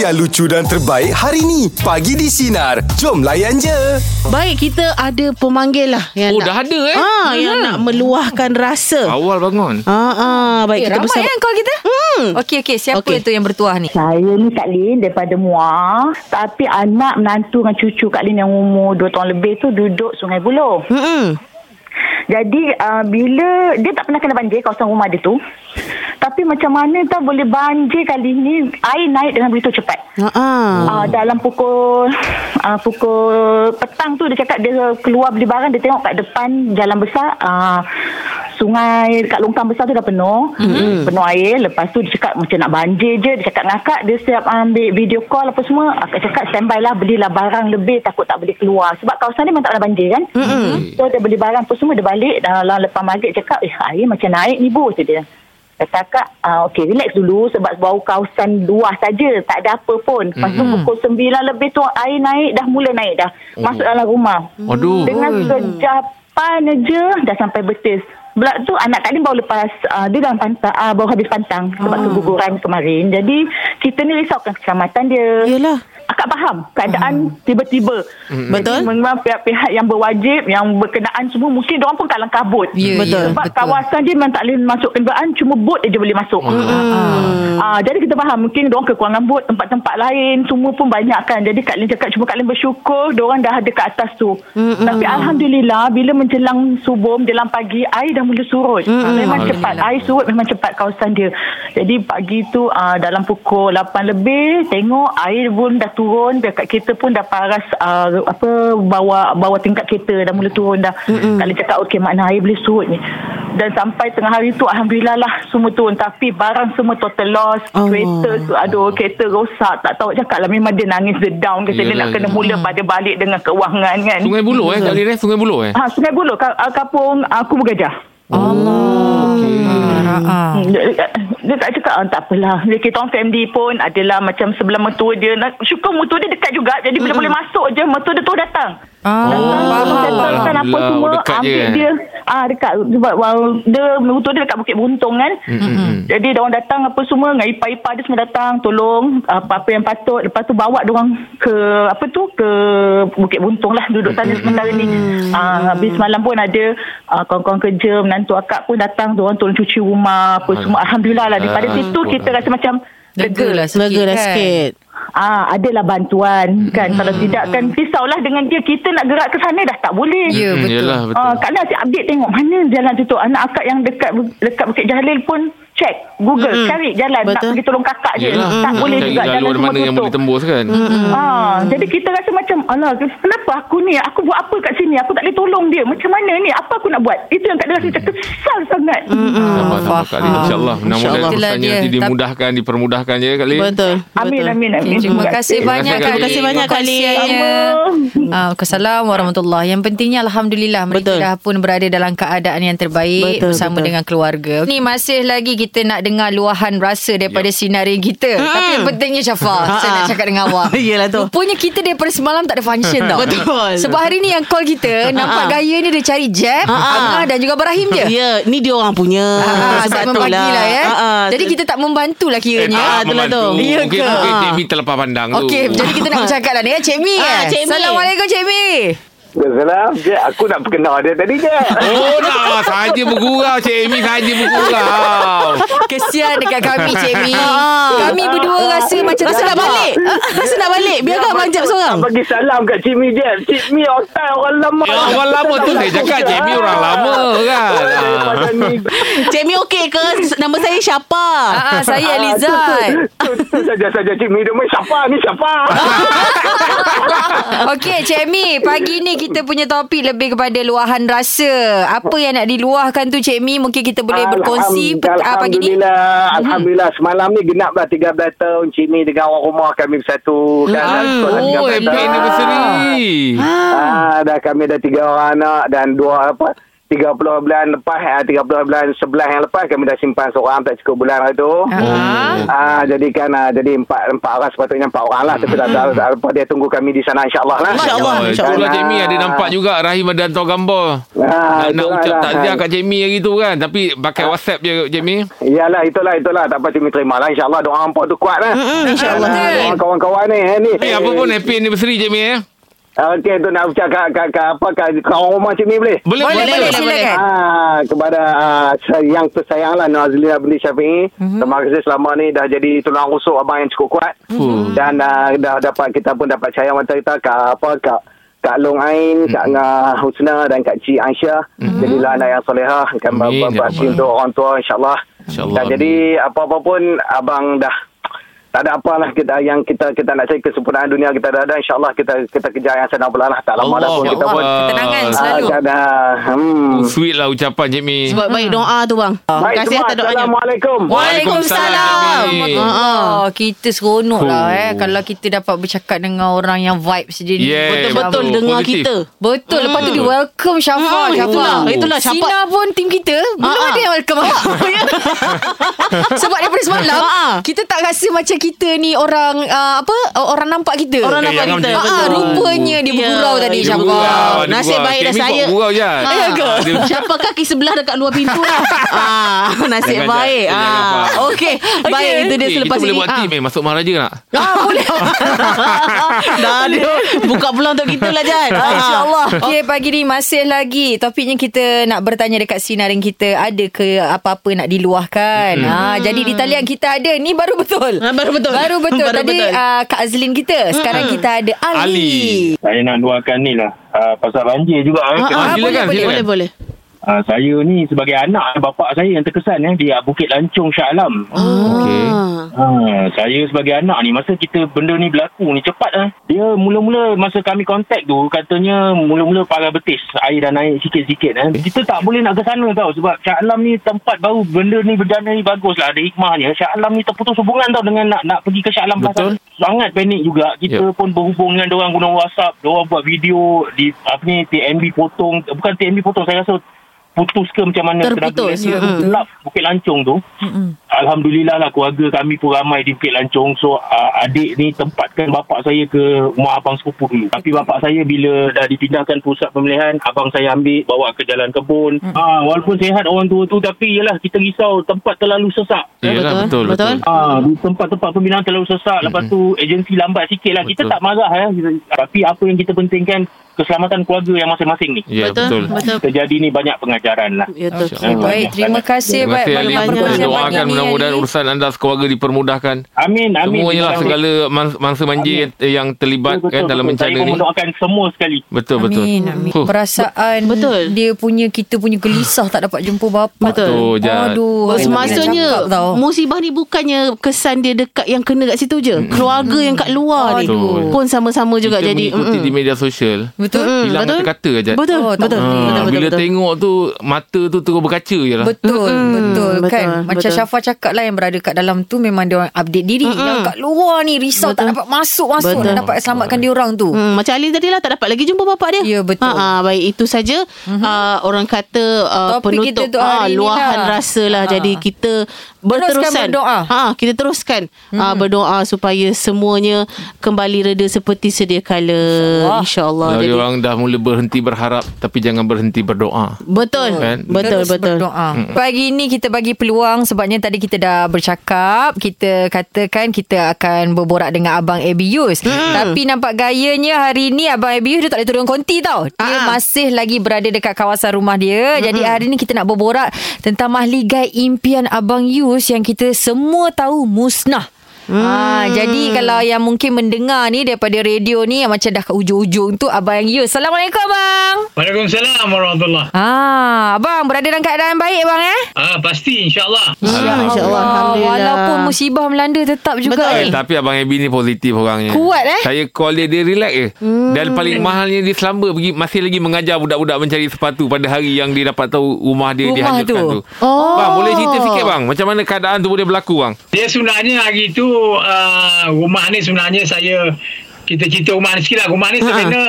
yang lucu dan terbaik hari ni. Pagi di Sinar. Jom layan je. Baik, kita ada pemanggil lah. Yang Oh, nak, dah ada, eh? Ah, yang nak meluahkan rasa. Awal bangun. Ah, ah, baik Eh, kita ramai bersama. kan call kita? Hmm. Okey, okey. Siapa Okey. tu yang bertuah ni? Saya ni Kak Lin daripada Muar. Tapi anak menantu dengan cucu Kak Lin yang umur 2 tahun lebih tu duduk Sungai Buloh. Hmm. Jadi uh, bila dia tak pernah kena banjir kawasan rumah dia tu. Tapi macam mana tak boleh banjir kali ni air naik dengan begitu cepat. Ah. Uh, dalam pukul uh, pukul petang tu dia cakap dia keluar beli barang dia tengok kat depan jalan besar uh, sungai dekat longkang besar tu dah penuh mm-hmm. penuh air lepas tu dia cakap macam nak banjir je dia cakap dengan akak dia siap ambil video call apa semua akak cakap standby lah belilah barang lebih takut tak boleh keluar sebab kawasan ni memang tak pernah banjir kan mm-hmm. so dia beli barang apa semua dia balik dalam lepas maghrib cakap eh air macam naik ni bu kata dia Kata akak, uh, okey relax dulu sebab bau kawasan luar saja, tak ada apa pun. Lepas tu pukul 9 lebih tu air naik, dah mula naik dah. Masuk dalam rumah. Aduh. Dengan sejapan aja dah sampai betis. Belak tu anak Kak Lim baru lepas uh, dia dalam pantang uh, baru habis pantang sebab keguguran kemarin. Jadi kita ni risaukan keselamatan dia. Yelah. Akak faham keadaan tiba-tiba. Betul. Jadi memang pihak-pihak yang berwajib yang berkenaan semua mungkin dia orang pun kalang kabut. Ya, Betul. ya, Sebab kawasan dia memang tak boleh masuk kenderaan cuma bot je boleh masuk. Hmm. Ah, jadi kita faham mungkin dia orang kekurangan bot tempat-tempat lain semua pun banyak kan. Jadi Kak Lin cakap cuma Kak Lin bersyukur dia orang dah ada kat atas tu. Hmm. Tapi alhamdulillah bila menjelang subuh menjelang pagi air dah mula surut. Hmm. Memang cepat air surut memang cepat kawasan dia. Jadi pagi tu ah, dalam pukul 8 lebih tengok air pun dah turun dekat kereta pun dah paras ah, apa bawa bawa tingkat kereta dah mula turun dah. Hmm. Kak Lin cakap okey makna air boleh surut ni. Dan sampai tengah hari tu Alhamdulillah lah Semua turun Tapi barang semua total loss Allah. Kereta tu Aduh kereta rosak Tak tahu cakap lah Memang dia nangis Dia down Kata dia nak kena mula Pada balik dengan keuangan kan Sungai Buloh eh. Kak Lin eh. Sungai Buloh eh. Ha, Sungai Buloh ka- ah, Kapung Aku bergajah Ah. Hmm, dia, dia, dia tak cakap ah, tak apalah. Dia kita orang family pun adalah macam sebelah mertua dia. Nak, syukur mertua dia dekat juga. Jadi bila boleh masuk je mertua dia tu datang Ah, Datang, faham. settlekan apa Alhamdulillah, semua dekat je, ambil eh? dia ah dekat sebab well, dia mertua dia dekat Bukit Buntung kan? Mm-mm. jadi dia orang datang apa semua dengan ipar-ipar dia semua datang tolong apa-apa yang patut. Lepas tu bawa dia orang ke apa tu ke Bukit Buntung lah duduk sana sementara ni. Ah, habis malam pun ada ah, kawan-kawan kerja menantu akak pun datang dia orang tolong cuci rumah apa semua. Alhamdulillah. Lah daripada situ kita rasa macam Lega lah sikit Lega dah kan? Ah, adalah bantuan kan. Kalau tidak kan risaulah dengan dia kita nak gerak ke sana dah tak boleh. Ya, Hmm, betul. Yelah betul. Ah, Kak Lia asyik update tengok mana jalan tu tu. Anak akak yang dekat dekat Bukit Jalil pun check Google Mm-mm. cari jalan nak Betul. pergi tolong kakak je. Yelah. Tak boleh Cari juga jalan semua mana yang tutup. boleh tembus kan. Ah, jadi kita rasa macam alah kenapa aku ni aku buat apa kat sini aku tak boleh tolong dia macam mana ni apa aku nak buat itu yang Lia rasa macam kesal sangat Sabar sabar Kak Lin. InsyaAllah. Mudah-mudahan InsyaAllah. nanti dia. dimudahkan, dipermudahkan je Kak Lin. Betul. amin betul. amin amin Terima kasih Terima banyak kasih, Kak Terima kasih banyak, Kak Lin. Perkongsiannya. Ah, Assalamualaikum warahmatullahi. Yang pentingnya alhamdulillah mereka Betul. dah pun berada dalam keadaan yang terbaik Betul, bersama betul. dengan keluarga. Ni masih lagi kita nak dengar luahan rasa daripada sinarin kita. Tapi yang pentingnya Syafa, saya nak cakap dengan awak. Yelah tu. Rupanya kita daripada semalam tak ada function tau. Betul. Sebab hari ni yang call kita nampak gaya ni dia cari Jeb. Angah dan juga Barahim je. Ya, ni dia orang punya. Ah, Sebab tu pagi lah ya. Ah, ah. Jadi kita tak membantu lah Eh, kiranya. tak itulah tu. Ya Mungkin, ke? mungkin Ah. Cik Mi terlepas pandang tu. Okey, jadi kita nak bercakap lah ni ya. Cik Mi Ah. Cik Mi. Assalamualaikum Cik Mi. Salam. Je, aku nak perkenal dia tadi je. Oh nak saja bergurau Cik Mi saja bergurau. Kesian dekat kami Cik Mi. Ah. Kami berdua rasa macam Rasa nak balik. Rasa nak balik. Biar Abang Jeb seorang. Bagi salam kat Cik Mi je. Cik otak orang lama. Ya, orang lama tu saya cakap Cik Mi orang lama kan. Ah. Cik Mi okey ke? Nama saya. Ah, ah, saya Elizad. Tu saja-saja Cik. Dia main siapa ni siapa? Okey Cik Mi, pagi ni kita punya topik lebih kepada luahan rasa. Apa yang nak diluahkan tu Cik Mi? Mungkin kita boleh berkongsi pet- ah, pagi ni. Alhamdulillah. Alhamdulillah. Semalam ni genap dah 13 tahun Cik Mi dengan orang rumah kami bersatu. Kan? Hmm. Oh, 13 happy anniversary. Ah, dah kami ada tiga orang anak dan dua apa? 30 bulan lepas ah, 30 bulan 11 yang lepas kami dah simpan seorang tak cukup bulan hari tu. Ah. Ah jadi kan ah, jadi empat empat orang sepatutnya empat orang lah tapi tak tahu tak apa dia tunggu kami di sana insyaallah lah. Insya-Allah. itulah Cik Mi ada nampak juga Rahim ada hantar gambar. Ah, nak, nak ucap lah. takziah kat Cik Mi hari tu kan. Tapi pakai WhatsApp je Cik Mi. Iyalah itulah itulah tak apa kami terima lah insyaallah doa hangpa tu kuat lah. Mm, InsyaAllah. Ah, doa kawan-kawan ni eh, ni. Eh, apa pun happy anniversary Cik Mi eh. Okey tu nak ucap kat kat kat apa kat kawan rumah Cik Mi boleh? Boleh, Boleh, boleh. boleh, silakan. Ah, kepada ah, yang tersayang lah Nazlina binti Syafi'i. Mhm. Terima kasih selama ni dah jadi tulang rusuk abang yang cukup kuat. Hmm. Dan ah, dah dapat kita pun dapat sayang mata kita kat apa kat Kak Long Ain, Kak Hmm. Ngah Husna dan Kak Cik Aisyah. Jadilah anak yang solehah. Akan Amin, ya untuk orang tua insyaAllah. InsyaAllah, Dan jadi apa-apa pun abang dah tak ada apalah kita yang kita kita nak cari kesempurnaan dunia kita dah ada insyaallah kita kita kejar yang senang pula lah tak lama dah pun Allah kita pun Allah. Ketenangan ah, selalu. ah, hmm. Sweet lah ucapan Cik Mi. Sebab baik doa tu bang. Terima Baik kasih semua atas doanya. Assalamualaikum Waalaikumsalam. Oh, kita seronok lah Oh. eh kalau kita dapat bercakap dengan orang yang vibe sendiri. Yeah, Betul-betul betul. dengar Positif. kita. Betul. Lepas tu dia welcome Syafa. Hmm, Syafa. itulah, itulah, Syafa. Sina pun tim kita belum Ah, ah. ada yang welcome. Sebab daripada semalam kita tak rasa macam kita ni orang uh, apa orang nampak kita. Orang Eh, nampak kita. Ah, ah, rupanya dia Ya, bergurau tadi dia bergurau. dia Nasib baik dah saya. buat gurau je. Ha, Ya ke? Dia- Siapa kaki sebelah dekat luar pintu lah. ah, nasib Jangan, baik. Ah, Pak. okey. Baik, itu dia Eh, selepas kita boleh ini. buat Ah. team eh Masuk Maharaja nak Ah, boleh. Dah ada. Buka peluang untuk kita lah, Jan. Ah, InsyaAllah Okay pagi ni masih lagi Topiknya kita nak bertanya dekat sinarin kita Ada ke apa-apa nak diluahkan hmm. ha, Jadi di talian kita ada Ni baru betul Ah, baru betul. Baru betul Baru Tadi betul. Uh, Kak Azlin kita Sekarang kita ada Ali, Ali. Saya nak luahkan ni lah uh, Pasal banjir juga eh. Ah, ah, boleh, boleh, silakan. boleh, boleh. Uh, Saya ni sebagai anak Bapak saya yang terkesan eh, Di Bukit Lancung Shah Alam Okey. uh, Saya sebagai anak ni Masa kita benda ni berlaku ni Cepat lah Dia mula-mula Masa kami kontak tu Katanya Mula-mula pagar betis Air dah naik sikit-sikit eh. Kita tak boleh nak ke sana tau Sebab Shah Alam ni tempat baru Benda ni berjana ni bagus lah Ada hikmahnya Shah Alam ni terputus hubungan tau Dengan nak nak pergi ke Shah Alam Betul. sangat panik juga kita Yep. pun berhubung dengan orang guna WhatsApp orang buat video di apa ni TMB potong bukan TMB potong saya rasa putus ke macam mana Terputus. tenaga Mm-mm. gelap Bukit Lancung tu Alhamdulillah lah keluarga kami pun ramai di Bukit Lancung so uh, adik ni tempatkan bapak saya ke rumah abang sepupu dulu tapi bapak saya bila dah dipindahkan pusat pemilihan abang saya ambil bawa ke jalan kebun ah walaupun sihat orang tua tu tapi yalah kita risau tempat terlalu sesak Yalah betul Betul. betul. Ah, di tempat-tempat pembinaan terlalu sesak. Lepas tu agensi lambat sikit lah. Kita Betul. tak marah ya. Tapi apa yang kita pentingkan keselamatan keluarga yang masing-masing ni. Ya betul. Betul. Terjadi ni banyak pengajaran lah. Ya, betul. Okay, baik, terima kasih Terima kasih baik Ali. Kita doakan mudah-mudahan urusan anda sekeluarga dipermudahkan. Amin, amin. Semuanya lah Amin. segala mangsa banjir yang terlibat Betul, kan betul, dalam betul. bencana Saya ni. mendoakan semua sekali. Betul betul. Amin, amin. Huh. Perasaan Betul. dia punya kita punya gelisah tak dapat jumpa bapak. Betul. Betul, Jad. Aduh, Oh, saya cakap tau. musibah ni bukannya kesan dia dekat yang kena kat situ je. Keluarga yang kat luar ni Betul. pun sama-sama juga Kita jadi mengikuti mm-mm. di media sosial. Betul. Mm, Hilang betul. kata-kata je. Betul, Oh, tak betul, boleh. betul, betul, bila betul. tengok tu mata tu terus berkaca je lah. Betul, Mm-mm. betul, Betul, kan. Macam betul. Syafa cakap lah yang berada kat dalam tu memang dia orang update diri. Mm-mm. Yang kat luar ni risau tak Betul. dapat masuk-masuk Betul. nak dapat selamatkan dia orang tu. Hmm, macam Alin tadi lah tak dapat lagi jumpa bapak dia. Ya, betul. Ha, ha, baik itu saja. Uh, orang kata uh, Topik penutup kita tu hari ni luahan lah. rasa lah. Ha. Jadi kita berterusan berdoa. Ha, kita teruskan uh, berdoa supaya semuanya kembali reda seperti sedia kala. InsyaAllah. Kalau Jadi orang dah mula berhenti berharap tapi jangan berhenti berdoa. betul. Kan? Betul Terus betul. berdoa. Pagi ni kita bagi peluang sebabnya tadi kita dah bercakap, kita katakan kita akan berborak dengan abang Abius. Tapi nampak gayanya hari ni abang Abius dia tak boleh turun konti tau. Dia Ah. masih lagi berada dekat kawasan rumah dia. Jadi hari ni kita nak berborak tentang mahligai impian abang Yus yang kita semua tahu musnah. Ah, jadi kalau yang mungkin mendengar ni daripada radio ni yang macam dah kat ujung-ujung tu Abang Yus. Assalamualaikum abang. Waalaikumsalam warahmatullahi Ah, abang berada dalam keadaan baik bang eh? Ah pasti insyaallah. Ah, InsyaAllah. Alhamdulillah. Walaupun musibah melanda tetap juga Betul. Eh, ni. tapi Abang Abi ni positif orangnya. Kuat, eh? Saya call dia, dia relax je. Hmm. Dan paling mahalnya dia selamba pergi, masih lagi mengajar budak-budak mencari sepatu pada hari yang dia dapat tahu rumah dia Rumah dihanyutkan tu. tu. Oh. Bang, boleh cerita sikit bang? Macam mana keadaan tu boleh berlaku bang? Dia sebenarnya hari tu uh, rumah ni sebenarnya saya kita cerita rumah ni sikit lah. Rumah ni sebenarnya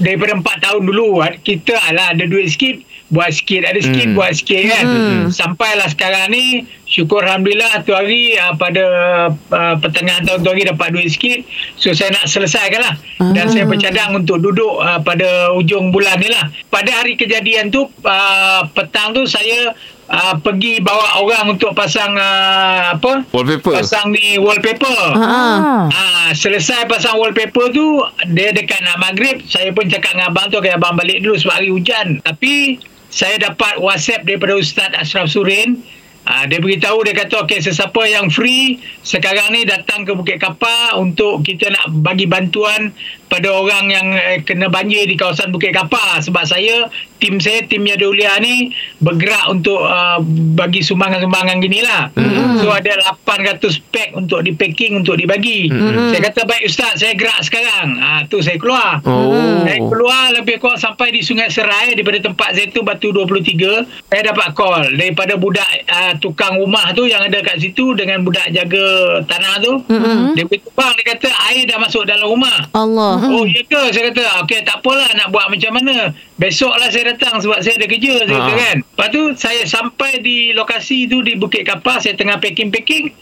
daripada 4 tahun dulu kita lah ada duit sikit buat sikit. Ada sikit Hmm. buat sikit kan? Sampailah sekarang ni syukur alhamdulillah tu hari uh, pada uh, pertengahan tahun tu hari dapat duit sikit. So saya nak selesaikan lah. Dan saya bercadang untuk duduk uh, pada ujung bulan ni lah. Pada hari kejadian tu uh, petang tu saya uh, pergi bawa orang untuk pasang uh, apa Wallpaper. pasang ni wallpaper Ah. Ah, selesai pasang wallpaper tu dia dekat nak maghrib saya pun cakap dengan abang tu okay, abang balik dulu sebab hari hujan tapi saya dapat whatsapp daripada Ustaz Ashraf Surin Ah, dia beritahu dia kata okey sesiapa yang free sekarang ni datang ke Bukit Kapar untuk kita nak bagi bantuan pada orang yang eh, kena banjir di kawasan Bukit Kapar sebab saya tim saya tim Yadulia ni bergerak untuk uh, bagi sumbangan-sumbangan ginilah mm-hmm. so ada 800 pack untuk di packing untuk dibagi mm-hmm. saya kata baik ustaz saya gerak sekarang ah tu saya keluar Oh. saya keluar lebih kurang sampai di Sungai Serai daripada tempat saya tu Batu 23 saya dapat call daripada budak uh, tukang rumah tu yang ada kat situ dengan budak jaga tanah tu mm-hmm. dia beritahu bang dia kata air dah masuk dalam rumah Allah. Oh ya ke? Saya kata Okey tak apalah Nak buat macam mana. Besoklah saya datang Sebab saya ada kerja Saya kata kan. Lepas tu saya sampai di lokasi tu Di Bukit Kapar Saya tengah packing-packing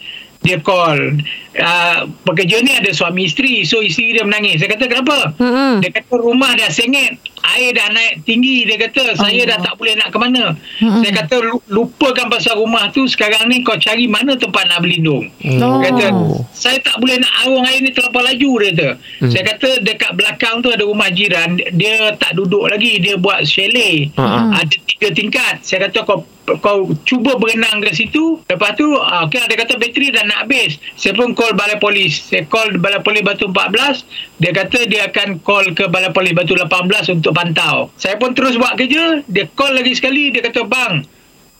dia call uh, pekerja ni ada suami isteri so isteri dia menangis. Saya kata kenapa? Mm-mm. dia kata rumah dah sengit air dah naik tinggi dia kata. Saya dah tak boleh nak ke mana. Saya kata "Lu- lupakan pasal rumah tu. Sekarang ni kau cari mana tempat nak berlindung. Oh. dia kata saya tak boleh nak arung air ni terlampau laju dia kata. Saya kata dekat belakang tu ada rumah jiran. Dia tak duduk lagi. Dia buat chalet. Ha-ha. ada tiga tingkat. Saya kata kau kau cuba berenang ke situ. Lepas tu ah, okay, dia kata bateri dah nak habis. Saya pun call balai polis. Saya call balai polis Batu 14 dia kata dia akan call ke balai polis Batu 18 untuk pantau. Saya pun terus buat kerja dia call lagi sekali dia kata bang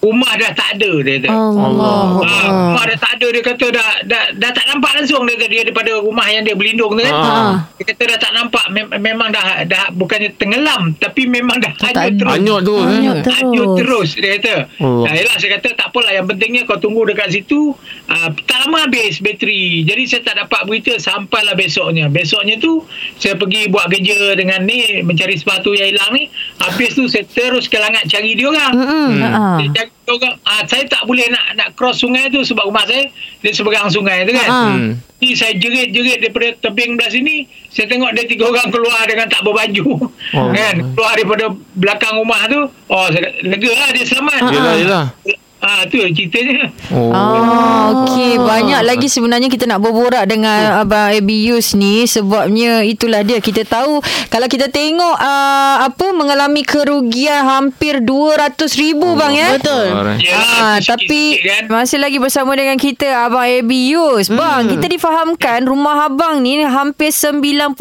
rumah dah tak ada dia kata Allah. Ah, rumah dah tak ada dia kata dah, dah dah tak nampak langsung dia kata dia daripada rumah yang dia berlindung tu kan. Ah. Dia kata dah tak nampak Mem- memang dah dah bukannya tenggelam tapi memang dah hanyut terus. Anyut tu eh. Hanyut terus. Hanyut terus dia kata. Allah. Nah, yalah saya kata tak apalah yang pentingnya kau tunggu dekat situ uh, tak lama habis bateri. Jadi saya tak dapat berita sampailah besoknya. Besoknya tu saya pergi buat kerja dengan ni mencari sepatu yang hilang ni. Habis tu saya terus kelangat cari dia orang. Mm-mm. Ah. Dia cakap orang, ah, saya tak boleh nak nak cross sungai tu sebab rumah saya dia seberang sungai tu kan. Ah. Hmm. Jadi saya jerit-jerit daripada tebing belah sini, saya tengok dia tiga orang keluar dengan tak berbaju. Oh. Kan? Keluar daripada belakang rumah tu. Oh, saya lega lah dia selamat. Yelah, yelah. Ah, tu ceritanya. Oh. Ah, okey. Banyak lagi sebenarnya kita nak berborak dengan Abang Abius ni sebabnya itulah dia. Kita tahu kalau kita tengok uh, apa mengalami kerugian hampir 200 ribu bang ya. Betul. Alright. Ah, tapi kan. masih lagi bersama dengan kita Abang Abi Yus. Bang, kita difahamkan rumah abang ni hampir 90%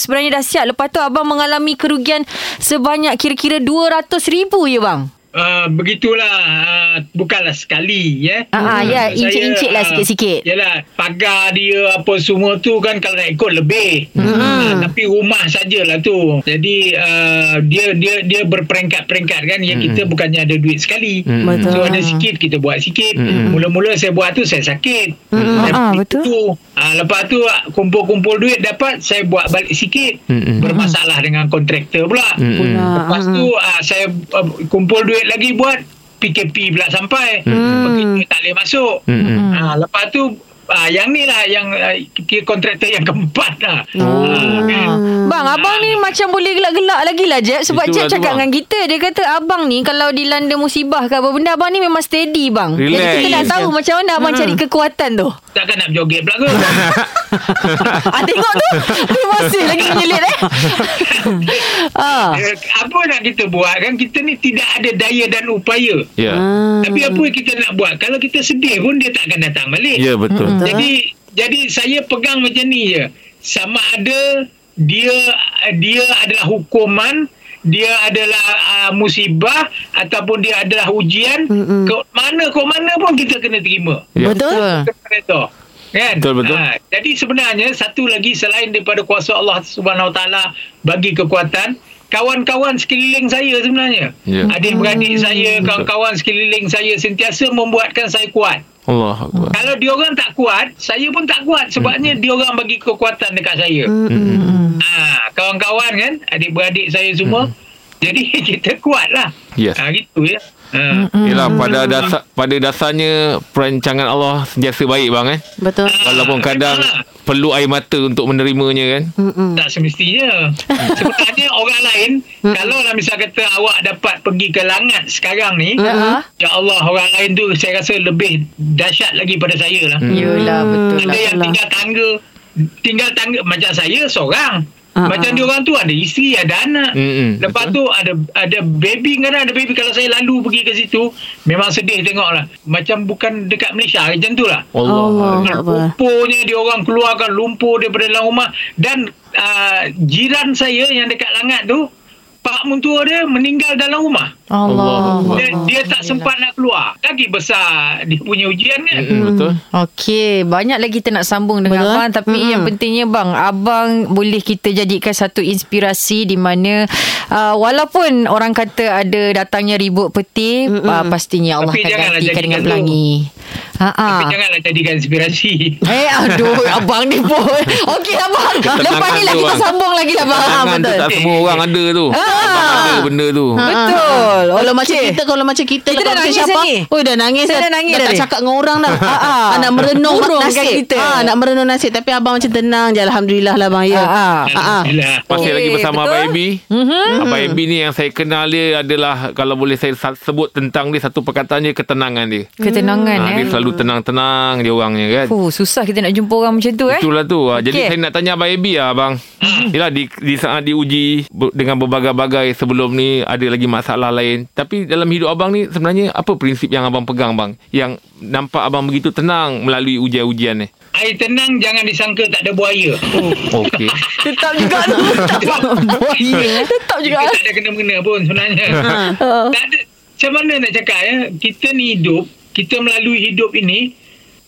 sebenarnya dah siap. Lepas tu abang mengalami kerugian sebanyak kira-kira 200 ribu ya bang? Uh, begitulah uh, bukanlah sekali ya. Ah, ah, ya, incik-incik lah ah, sikit-sikit. Yalah, pagar dia apa semua tu kan kalau nak ikut lebih. Hmm. Uh, tapi rumah sajalah tu. Jadi uh, dia dia dia berperingkat-peringkat kan yang kita bukannya ada duit sekali. Hmm. Betul. So ada sikit kita buat sikit. Hmm. Mula-mula saya buat tu saya sakit. Hmm, ah, beli betul. tu. Ah, lepas tu kumpul-kumpul duit dapat saya buat balik sikit. Hmm. Bermasalah dengan kontraktor pula. Hmm. Pula. Lepas tu uh, saya uh, kumpul duit lagi buat PKP pula sampai. Pekerja tak boleh masuk. Hmm. Ha, lepas tu uh, yang ni lah yang uh, kontraktor yang keempat lah. Oh. Ah, kan? Bang, abang ni macam boleh gelak-gelak lagi lah Jeb Sebab Itulah Jeb tu, cakap bang. dengan kita Dia kata abang ni Kalau dilanda musibah ke apa benda Abang ni memang steady bang Jadi Relax. kita nak tahu Macam mana abang cari kekuatan tu Takkan nak berjoget pula ke? ah, Tengok tu Dia masih lagi menyelit eh ah. Eh, apa nak kita buat kan kita ni tidak ada daya dan upaya. Ya. Ah. Tapi apa yang kita nak buat? Kalau kita sedih pun dia tak akan datang balik. Ya, betul. Jadi jadi saya pegang macam ni je. Sama ada dia dia adalah hukuman, dia adalah uh, musibah ataupun dia adalah ujian, Mm-mm. ke mana ke mana pun kita kena terima. Ya. Betul. Kereta. Kan? Betul, betul. Ha, jadi sebenarnya satu lagi selain daripada kuasa Allah Subhanahu Wa Taala bagi kekuatan, kawan-kawan sekeliling saya sebenarnya. Ya. Adik-beradik saya, kawan-kawan sekeliling saya sentiasa membuatkan saya kuat. Allah Akbar. Kalau dia orang tak kuat, saya pun tak kuat sebabnya dia orang bagi kekuatan dekat saya. Mm-mm. Ha, kawan-kawan kan, adik-beradik saya semua Jadi kita kuat lah. Yes. Ha, gitu ya. Ha. Yelah pada dasar pada dasarnya perancangan Allah sentiasa baik bang eh. Betul. Walaupun kadang perlu air mata untuk menerimanya kan. Tak semestinya. Sebenarnya orang lain, kalau lah misal kata awak dapat pergi ke langat sekarang ni, ya Allah orang lain tu saya rasa lebih dahsyat lagi pada saya lah. Yelah betul Ada lah. yang tinggal tangga, tinggal tangga macam saya seorang. Ah, Macam ah. dia orang tu ada isteri, ada anak. Mm-mm, Lepas tu ada ada baby kan ada baby kalau saya lalu pergi ke situ memang sedih tengok lah. Macam bukan dekat Malaysia macam tu lah. Allah. Allah Akbar. Lumpurnya dia orang keluarkan lumpur daripada dalam rumah dan uh, jiran saya yang dekat Langat tu pak mentua dia meninggal dalam rumah. Allah. Allah. Dia, dia tak sempat nak keluar. Lagi besar dia punya ujian kan. Mm-mm, betul. Okey, banyak lagi kita nak sambung dengan Betul. abang tapi Mm-mm. yang pentingnya bang, abang boleh kita jadikan satu inspirasi di mana uh, walaupun orang kata ada datangnya ribut peti, uh, pastinya Allah Tapi akan janganlah gantikan dengan tu. pelangi. Ha Tapi ah. janganlah jadikan inspirasi. Eh aduh abang ni pun Okey abang Lepas ni lah kita sambung lagi lah bang Tangan tu Betul tak semua orang ada tu. Abang ada benda tu. Betul Kalau macam kita Kalau macam kita Kita dah nangis ni. Oh dah nangis Saya dah, dah nangis dah, tak cakap dengan orang dah Ah, ah. ah, Nak merenung nasib kita. ah, Nak merenung nasib Tapi abang macam tenang je Alhamdulillah lah bang ya. Ah, ah. Ah, ah. Alhamdulillah. Masih lagi bersama betul. Abang Ebi. Mm-hmm. Abang Ebi ni yang saya kenal dia adalah kalau boleh saya sa- sebut tentang dia satu perkataan dia ketenangan dia. Ketenangan Ha, eh dia selalu tenang-tenang dia orangnya kan. Fuh, susah kita nak jumpa orang macam tu eh Itulah tu. Ha, Jadi Okey. saya nak tanya Abang Ebi lah abang. Yelah di, di saat diuji dengan berbagai-bagai sebelum ni ada lagi masalah lain. Tapi dalam hidup abang ni sebenarnya apa prinsip yang abang pegang bang? Yang nampak abang begitu tenang melalui ujian-ujian ni. Air tenang jangan disangka tak ada buaya. Okey. Tetap juga tu Tetap Buaya Tetap juga Kita tak ada kena-mengena pun sebenarnya. tak ada. Macam mana nak cakap ya? Kita ni hidup, kita melalui hidup ini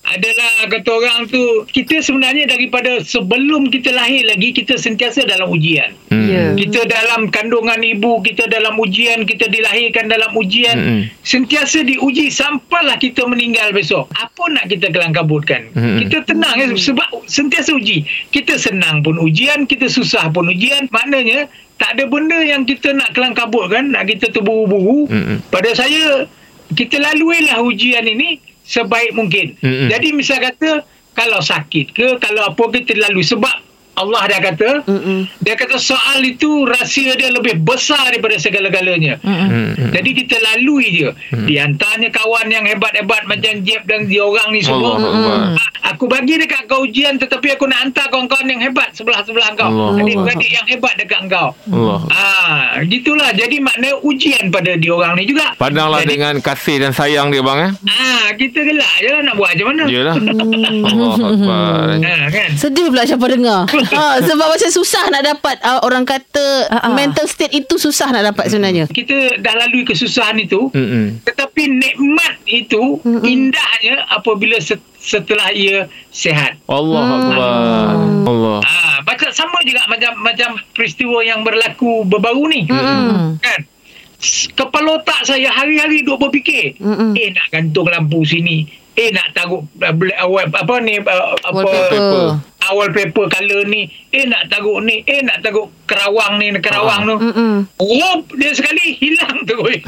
adalah kata orang tu kita sebenarnya daripada sebelum kita lahir lagi kita sentiasa dalam ujian. Hmm. Ya Kita dalam kandungan ibu, kita dalam ujian, kita dilahirkan dalam ujian. Mm-mm. Sentiasa diuji sampailah kita meninggal besok. Apa nak kita kelang kabutkan? Mm-mm. Kita tenang ya, sebab sentiasa uji. Kita senang pun ujian, kita susah pun ujian. Maknanya tak ada benda yang kita nak kelang kabutkan, nak kita terburu-buru. Mm-mm. Pada saya, kita laluilah ujian ini sebaik mungkin. Mm-mm. Jadi misal kata, kalau sakit ke, kalau apa kita lalui. Sebab Allah dah kata, Mm-mm. dia kata soal itu rahsia dia lebih besar daripada segala-galanya. Hmm. Jadi kita lalui je. Di antaranya kawan yang hebat-hebat macam Jeb dan diorang ni semua. Allah. Ah, Aku bagi dekat kau ujian tetapi aku nak hantar kawan-kawan yang hebat sebelah-sebelah kau. Allah Adik-beradik yang hebat dekat kau. Allah. Ah, gitulah. Jadi makna ujian pada diorang ni juga. Pandanglah Jadi, dengan kasih dan sayang dia bang eh. Ah, kita gelak je lah nak buat macam mana. Yalah. Allah Akbar. Ah, kan? Sedih pula siapa dengar ha, Sebab macam susah nak dapat uh, Orang kata Ah, ah. Mental state itu susah nak dapat sebenarnya Kita dah lalui kesusahan itu. Mm-mm. Tetapi nikmat itu mm indahnya apabila set- setelah ia sehat. Allah Akbar. Allah. Ah, macam sama juga macam macam peristiwa yang berlaku baru ni. Mm-mm. Kan? Kepala otak saya hari-hari duk berfikir, Mm-mm. eh nak gantung lampu sini, eh nak taruh uh, uh, apa ni uh, apa Wallpaper. Awal paper color ni, eh nak taruh ni, eh nak taruh kerawang ni, kerawang tu. Mm-mm. Oh, dia sekali hilang tu. weh.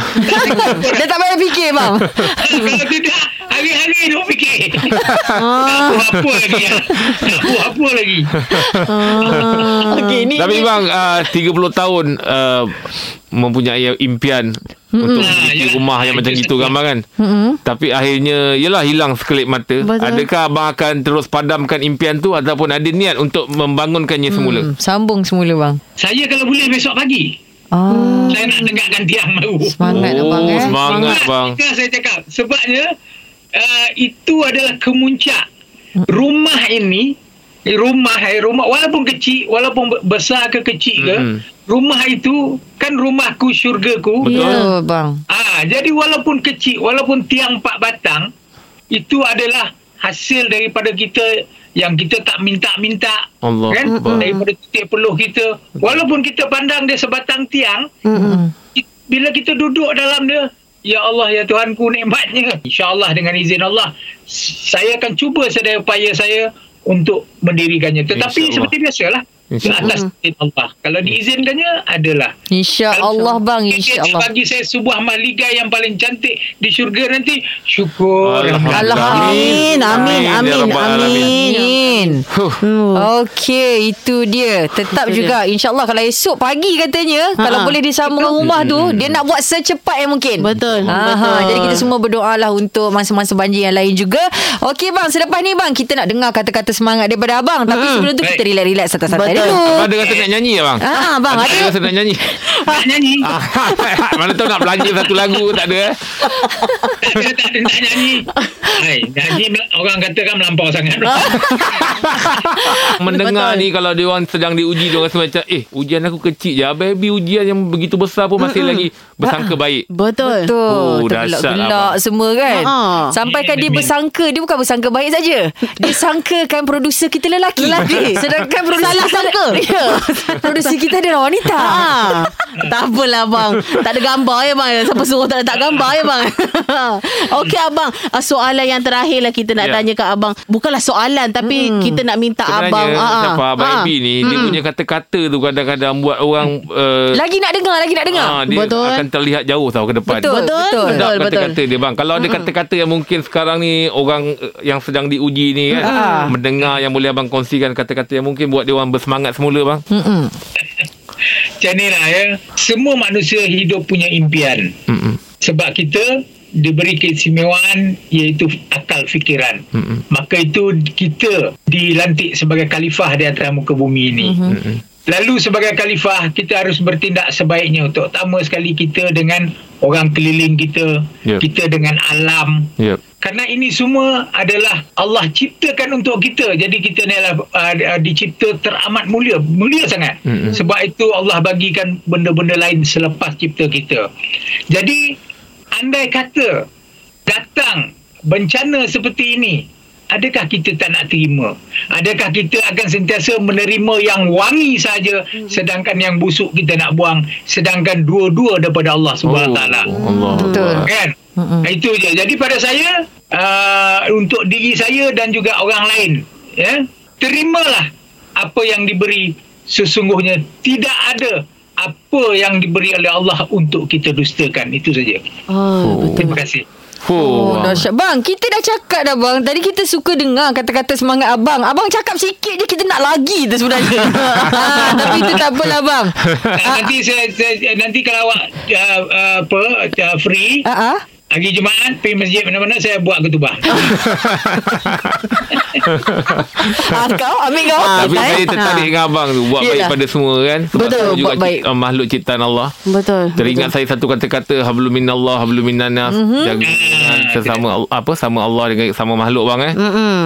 Dia tak payah fikir bang Kalau tidak Hari-hari dia fikir Ah. Nak buat apa lagi ya? Nak buat apa lagi Okey ni Tapi bang uh, 30 tahun uh, mempunyai impian untuk Ah, memiliki yalah. rumah yang Ah, macam itu itu kan bang kan. Tapi akhirnya yalah hilang sekelip mata. Betul. Adakah abang akan terus padamkan impian tu ataupun ada niat untuk membangunkannya semula? Hmm, Sambung semula bang Saya kalau boleh besok pagi Ah, Saya nak dengarkan tiang baru Semangat oh, abang eh semangat bang. Saya cakap Sebabnya uh, Itu adalah kemuncak Rumah ini Rumah eh, rumah walaupun kecil walaupun be- besar ke kecil ke Mm-mm. Rumah itu kan rumahku syurgaku Betul. Ya bang Ah, jadi walaupun kecil, walaupun tiang empat batang, itu adalah hasil daripada kita yang kita tak minta-minta. Allah Kan? Akbar. Daripada titik peluh kita. Walaupun kita pandang dia sebatang tiang, ki- bila kita duduk dalam dia, Ya Allah, ya Tuhanku nikmatnya. InsyaAllah dengan izin Allah, s- saya akan cuba sedaya upaya saya untuk mendirikannya. Tetapi seperti biasalah, InsyaAllah. atas izin Allah. Kalau diizinkannya adalah. InsyaAllah bang InsyaAllah bagi saya sebuah mahligai yang paling cantik di syurga nanti. Syukur. Alhamdulillah. Amin, amin, amin, Alamin. Amin. Huh. Okey, itu dia. Tetap Itu juga insyaAllah kalau esok pagi katanya, Ha-ha. kalau boleh disambung rumah tu, dia nak buat secepat yang mungkin. Betul, Aha, betul. Jadi kita semua berdoa lah untuk masa-masa banjir yang lain juga. Okey bang, selepas ni bang, kita nak dengar kata-kata semangat daripada abang. Tapi sebelum tu kita Baik. relax-relax santai-santai Betul. Dulu. Abang ada rasa nak nyanyi ya bang? Ah, bang, ada. Ada rasa nak nyanyi? Nak nyanyi. Ah, Mana tahu nak belanja satu lagu tak ada eh? tak ada, tak ada nak nyanyi. Hai, nyanyi orang kata kan melampau sangat. Mendengar Betul. ni kalau dia orang sedang diuji dia orang rasa macam eh ujian aku kecil je. Baby ujian yang begitu besar pun masih lagi bersangka baik. Betul. Oh, Betul. dahsyat Tergelak-gelak abang. semua kan. Ha. Sampaikan dia Amin. bersangka. Dia bukan bersangka baik saja. Dia sangkakan produser kita lelaki. Lelaki. Sedangkan produser Salah sangka. Ya. produser kita adalah wanita. Ha. tak apalah bang. Tak ada gambar ya bang. Siapa suruh tak letak gambar ya bang. Okey abang. Ah, Soalan yang terakhir lah kita nak Ya. tanya kat abang. Bukanlah soalan tapi kita nak minta Sebenarnya abang. ah, ah. siapa Abang Ah. Ebi ni dia punya kata-kata tu kadang-kadang buat orang uh, Lagi nak dengar, lagi nak dengar. Ah, dia Betul. akan terlihat jauh tau ke depan. Betul, Betul, betul. Betul, betul. kata-kata dia bang. Kalau ada kata-kata yang mungkin sekarang ni orang eh, yang sedang diuji ni kan Ah. mendengar yang boleh abang kongsikan kata-kata yang mungkin buat dia orang bersemangat semula bang. Mm-mm. Macam ni lah ya. Semua manusia hidup punya impian. Mm-mm. Sebab kita diberi keistimewaan iaitu akal fikiran. Mm-mm. Maka itu kita dilantik sebagai khalifah di atas muka bumi ini. Mm-mm. Lalu sebagai khalifah kita harus bertindak sebaiknya terutama sekali kita dengan orang keliling kita, Yep. kita dengan alam. Yep. Kerana ini semua adalah Allah ciptakan untuk kita. Jadi kita ni adalah uh, dicipta teramat mulia, mulia sangat. Mm-mm. Sebab itu Allah bagikan benda-benda lain selepas cipta kita. Jadi andai kata datang bencana seperti ini, adakah kita tak nak terima? Adakah kita akan sentiasa menerima yang wangi saja sedangkan yang busuk kita nak buang sedangkan dua-dua daripada Allah Subhanahu Taala. Oh, Allah. Betul. Kan? Mm-mm. Itu je. Jadi pada saya uh, untuk diri saya dan juga orang lain, ya, terimalah apa yang diberi sesungguhnya tidak ada apa yang diberi oleh Allah untuk kita dustakan. Itu saja. Oh, betul. Terima kasih. Oh, Oh, dahsyat. Bang, kita dah cakap dah bang. Tadi kita suka dengar kata-kata semangat abang. Abang cakap sikit je kita nak lagi tu sebenarnya. ha, tapi itu tak apalah bang. Nanti saya, saya nanti kalau awak uh, uh, apa uh, free Ha ah. Hari Jumaat pergi masjid mana-mana saya buat ketubah. Ah, kau ambil kau. Tapi Eh? saya tertarik dengan abang tu Buat baik Yelah. pada semua kan Sebab Betul, saya juga buat baik. uh, makhluk ciptaan Allah Betul. Teringat saya satu kata-kata Hablum minallah Hablum minannas Mhm. Jaga dengan sesama Apa Sama Allah dengan sama makhluk bang eh Mm-mm.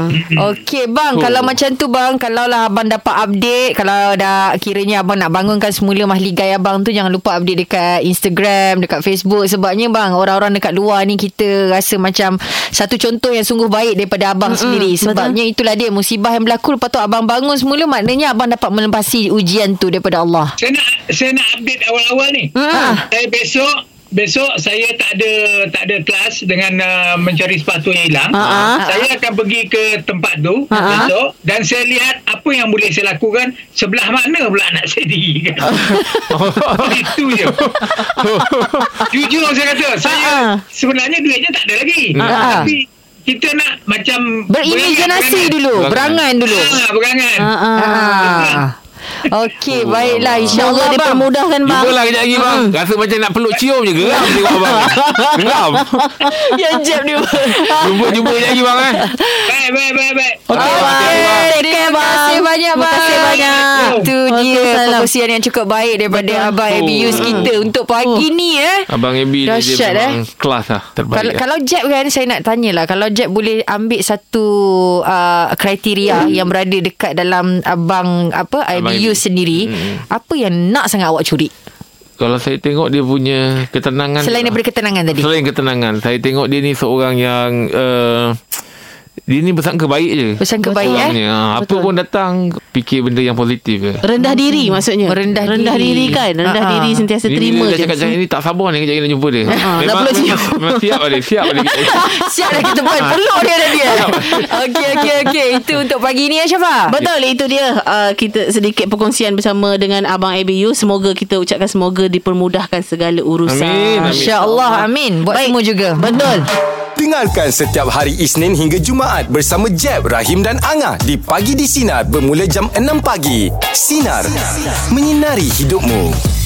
Okey bang, Oh. kalau macam tu bang, kalau lah abang dapat update, kalau dah kiranya abang nak bangunkan semula mahligai abang tu jangan lupa update dekat Instagram, dekat Facebook sebabnya bang, orang-orang dekat luar ni kita rasa macam satu contoh yang sungguh baik daripada abang Mm-mm, sendiri. betul. Sebabnya itulah dia musibah yang berlaku lepas tu abang bangun semula maknanya abang dapat melepasi ujian tu daripada Allah. saya nak saya nak update awal-awal ni. Hmm. Saya besok besok saya tak ada tak ada kelas dengan uh, mencari sepatu yang hilang. Ha, ha. Saya akan pergi ke tempat tu Ha, ha. besok dan saya lihat apa yang boleh saya lakukan sebelah mana pula anak saya dirikan. Itu je. Jujur saya kata saya Ha, ha. sebenarnya duitnya tak ada lagi. Ha, ha. Tapi kita nak macam Berimajinasi dulu, berangan dulu. Ha, berangan. Ah, ah. Ah. Okey, baiklah insya-Allah Semoga bang. dipermudahkan bang. Jumpa lah kejap lagi bang Rasa macam nak peluk cium je Geram tengok abang Geram ya jap dia. Jumpa-jumpa kejap lagi bang eh Baik, baik, baik, baik. Okey, Ah, bang. terima kasih, Take care, bang. Terima kasih banyak Terima bang. kasih banyak. Itu dia perkongsian yang cukup baik daripada Betul. Abang Oh. Abius kita untuk pagi ni eh. Abang Dahsyat, dia memang kelas lah Terbaik Kalau, lah. kalau Jeb kan saya nak tanyalah kalau Jeb boleh ambil satu uh, kriteria yang berada dekat dalam abang apa IBU Ibu. sendiri Hmm. apa yang nak sangat awak curi Kalau saya tengok dia punya ketenangan selain daripada ketenangan tadi Selain ketenangan Saya tengok dia ni seorang yang uh, Dia ni bersangka baik je Bersangka baik, eh? Ha, Apa Betul. pun datang Fikir benda yang positif je Rendah diri maksudnya. Merendah rendah diri. diri. kan. Rendah Ha-ha. diri sentiasa Ni terima dia je. cakap macam ni tak sabar ni kejap nak jumpa dia. Ha, dah memang, pula siap. memang, memang siap ada, siap ada. Siap dah kita buat peluk dia dah dia. Okey okey okey. Itu untuk pagi ni ya Syafa. Betul itu dia uh, kita sedikit perkongsian bersama dengan abang ABU semoga kita ucapkan semoga dipermudahkan segala urusan. Amin, amin. Insya-Allah amin. Buat Baik. semua juga. Betul. Dengarkan setiap hari Isnin hingga Jumaat bersama Jeb, Rahim dan Angah di Pagi di Sinar bermula jam 6 pagi. Sinar. Menyinari hidupmu.